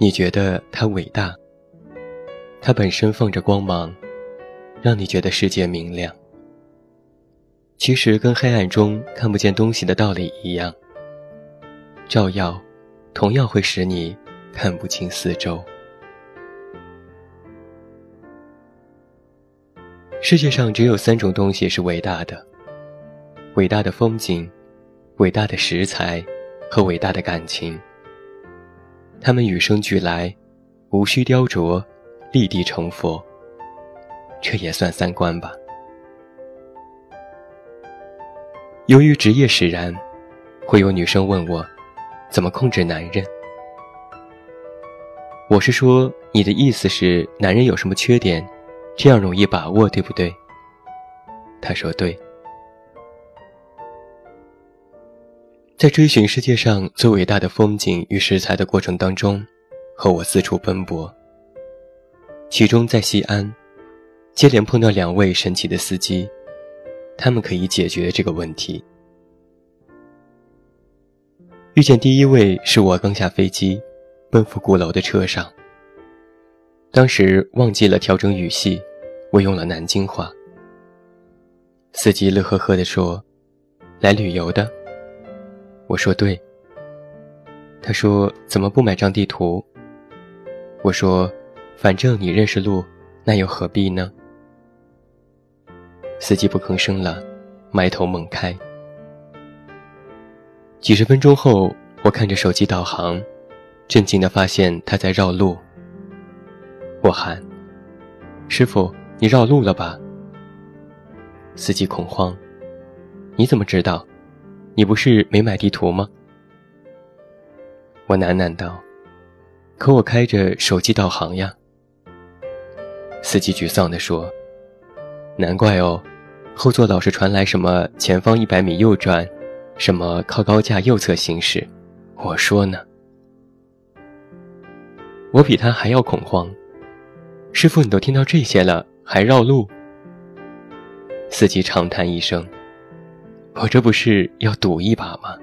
你觉得它伟大，它本身放着光芒，让你觉得世界明亮。其实跟黑暗中看不见东西的道理一样，照耀，同样会使你看不清四周。世界上只有三种东西是伟大的：伟大的风景、伟大的食材和伟大的感情。他们与生俱来，无需雕琢，立地成佛。这也算三观吧。由于职业使然，会有女生问我，怎么控制男人？我是说，你的意思是男人有什么缺点？这样容易把握，对不对？他说对。在追寻世界上最伟大的风景与食材的过程当中，和我四处奔波。其中在西安，接连碰到两位神奇的司机，他们可以解决这个问题。遇见第一位是我刚下飞机，奔赴鼓楼的车上。当时忘记了调整语系。我用了南京话。司机乐呵呵地说：“来旅游的。”我说：“对。”他说：“怎么不买张地图？”我说：“反正你认识路，那又何必呢？”司机不吭声了，埋头猛开。几十分钟后，我看着手机导航，震惊地发现他在绕路。我喊：“师傅！”你绕路了吧？司机恐慌。你怎么知道？你不是没买地图吗？我喃喃道：“可我开着手机导航呀。”司机沮丧地说：“难怪哦，后座老是传来什么前方一百米右转，什么靠高架右侧行驶。”我说呢，我比他还要恐慌。师傅，你都听到这些了。还绕路，司机长叹一声：“我这不是要赌一把吗？”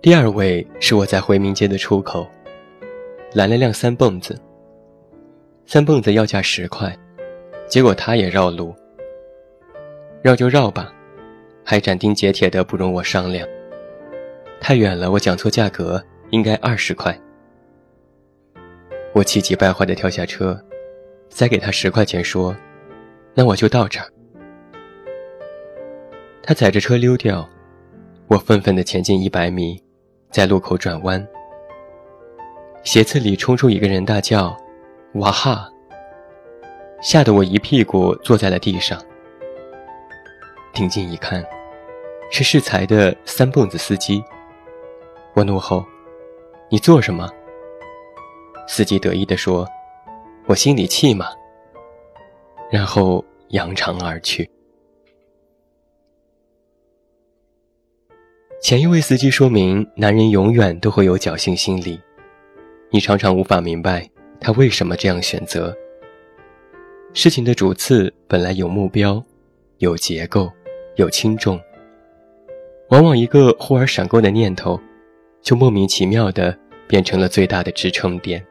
第二位是我在回民街的出口，拦了辆三蹦子。三蹦子要价十块，结果他也绕路。绕就绕吧，还斩钉截铁的不容我商量。太远了，我讲错价格，应该二十块。我气急败坏的跳下车，塞给他十块钱，说：“那我就到这儿。”他踩着车溜掉，我愤愤地前进一百米，在路口转弯，斜刺里冲出一个人，大叫：“哇哈！”吓得我一屁股坐在了地上。定睛一看，是适才的三蹦子司机。我怒吼：“你做什么？”司机得意地说：“我心里气嘛。”然后扬长而去。前一位司机说明，男人永远都会有侥幸心理，你常常无法明白他为什么这样选择。事情的主次本来有目标、有结构、有轻重，往往一个忽而闪过的念头，就莫名其妙的变成了最大的支撑点。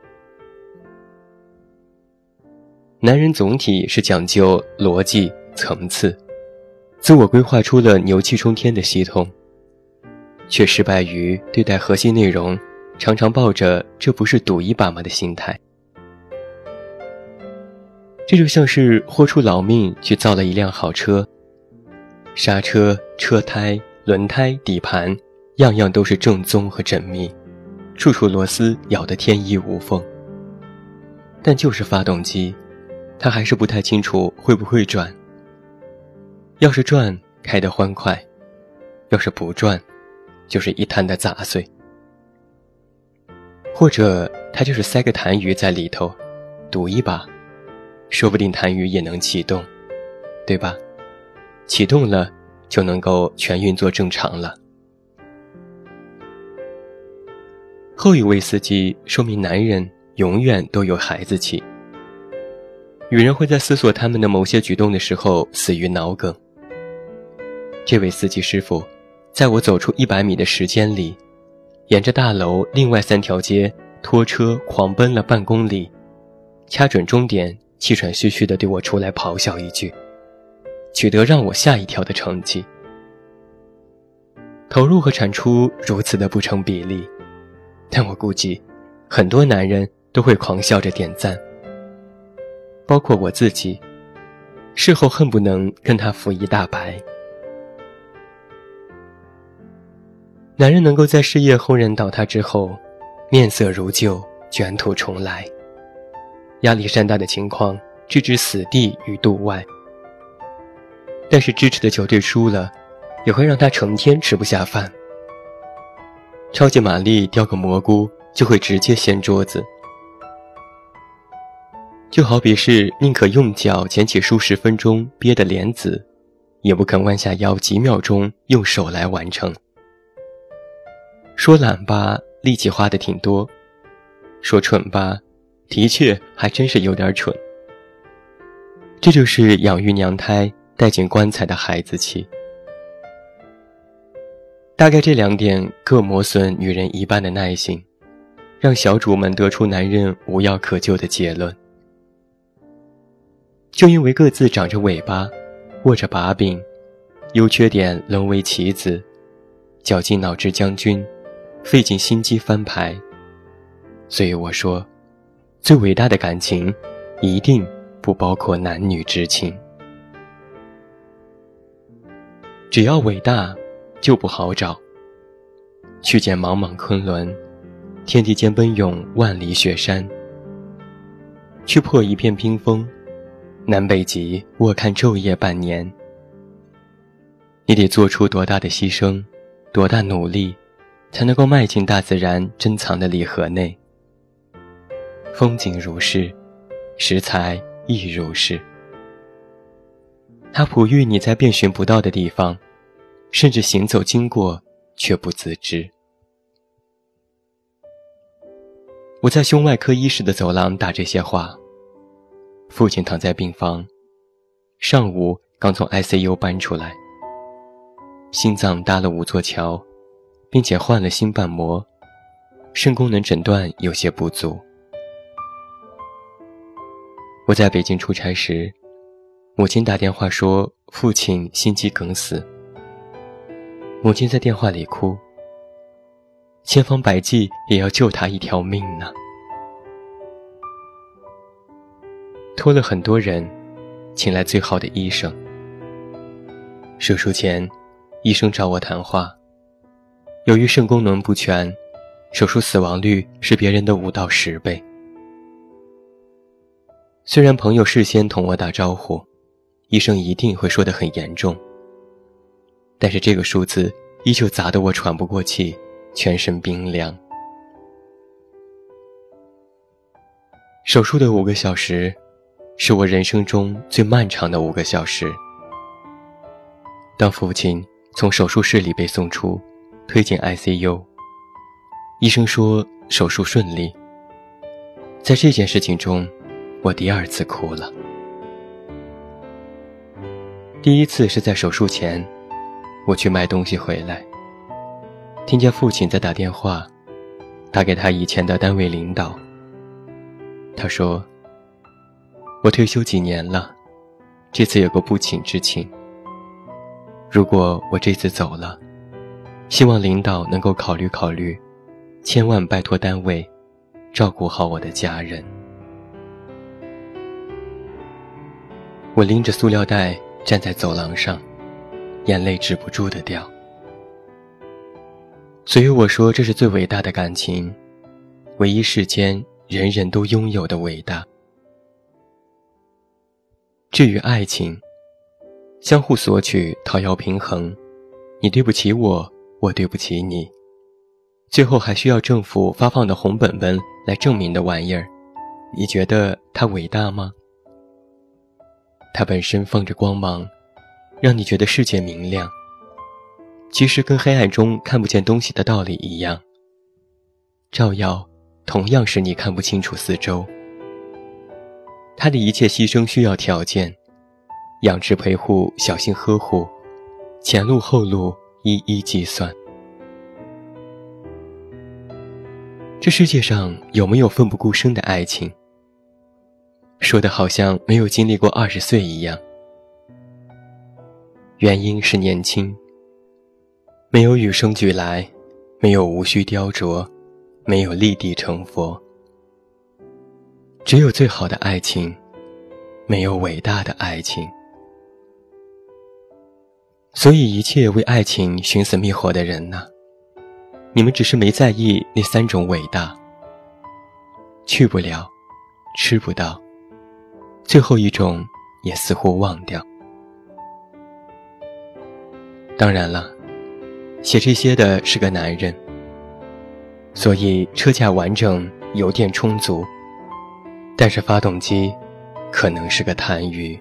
男人总体是讲究逻辑层次，自我规划出了牛气冲天的系统，却失败于对待核心内容，常常抱着“这不是赌一把吗”的心态。这就像是豁出老命去造了一辆好车，刹车、车胎、轮胎、底盘，样样都是正宗和缜密，处处螺丝咬得天衣无缝，但就是发动机。他还是不太清楚会不会转。要是转，开得欢快；要是不转，就是一滩的杂碎。或者他就是塞个痰盂在里头，赌一把，说不定痰盂也能启动，对吧？启动了，就能够全运作正常了。后一位司机说明，男人永远都有孩子气。女人会在思索他们的某些举动的时候死于脑梗。这位司机师傅，在我走出一百米的时间里，沿着大楼另外三条街拖车狂奔了半公里，掐准终点，气喘吁吁地对我出来咆哮一句，取得让我吓一跳的成绩。投入和产出如此的不成比例，但我估计，很多男人都会狂笑着点赞，包括我自己。事后恨不能跟他扶一大白。男人能够在事业轰然倒塌之后，面色如旧，卷土重来。压力山大的情况置之死地与度外，但是支持的球队输了。也会让他成天吃不下饭。超级玛丽叼个蘑菇就会直接掀桌子，就好比是宁可用脚捡起数十分钟憋的莲子，也不肯弯下腰几秒钟用手来完成。说懒吧，力气花的挺多；说蠢吧，的确还真是有点蠢。这就是养育娘胎带进棺材的孩子气。大概这两点各磨损女人一半的耐心，让小主们得出男人无药可救的结论。就因为各自长着尾巴，握着把柄，优缺点沦为棋子，绞尽脑汁将军，费尽心机翻牌。所以我说，最伟大的感情，一定不包括男女之情。只要伟大。就不好找。去见茫茫昆仑，天地间奔涌万里雪山。去破一片冰封，南北极卧看昼夜半年。你得做出多大的牺牲，多大努力，才能够迈进大自然珍藏的礼盒内？风景如是，食材亦如是。它哺育你在遍寻不到的地方。甚至行走经过，却不自知。我在胸外科医室的走廊打这些话。父亲躺在病房，上午刚从 ICU 搬出来，心脏搭了五座桥，并且换了心瓣膜，肾功能诊断有些不足。我在北京出差时，母亲打电话说父亲心肌梗死。母亲在电话里哭，千方百计也要救他一条命呢。托了很多人，请来最好的医生。手术前，医生找我谈话，由于肾功能不全，手术死亡率是别人的五到十倍。虽然朋友事先同我打招呼，医生一定会说的很严重。但是这个数字依旧砸得我喘不过气，全身冰凉。手术的五个小时，是我人生中最漫长的五个小时。当父亲从手术室里被送出，推进 ICU，医生说手术顺利。在这件事情中，我第二次哭了。第一次是在手术前。我去买东西回来，听见父亲在打电话，打给他以前的单位领导。他说：“我退休几年了，这次有个不请之请。如果我这次走了，希望领导能够考虑考虑，千万拜托单位，照顾好我的家人。”我拎着塑料袋站在走廊上。眼泪止不住的掉，所以我说这是最伟大的感情，唯一世间人人都拥有的伟大。至于爱情，相互索取，讨要平衡，你对不起我，我对不起你，最后还需要政府发放的红本本来证明的玩意儿，你觉得它伟大吗？它本身放着光芒。让你觉得世界明亮，其实跟黑暗中看不见东西的道理一样。照耀同样使你看不清楚四周。他的一切牺牲需要条件，养殖陪护小心呵护，前路后路一一计算。这世界上有没有奋不顾身的爱情？说的好像没有经历过二十岁一样。原因是年轻，没有与生俱来，没有无需雕琢，没有立地成佛。只有最好的爱情，没有伟大的爱情。所以，一切为爱情寻死觅活的人呢？你们只是没在意那三种伟大，去不了，吃不到，最后一种也似乎忘掉。当然了，写这些的是个男人，所以车架完整，油电充足，但是发动机可能是个痰盂。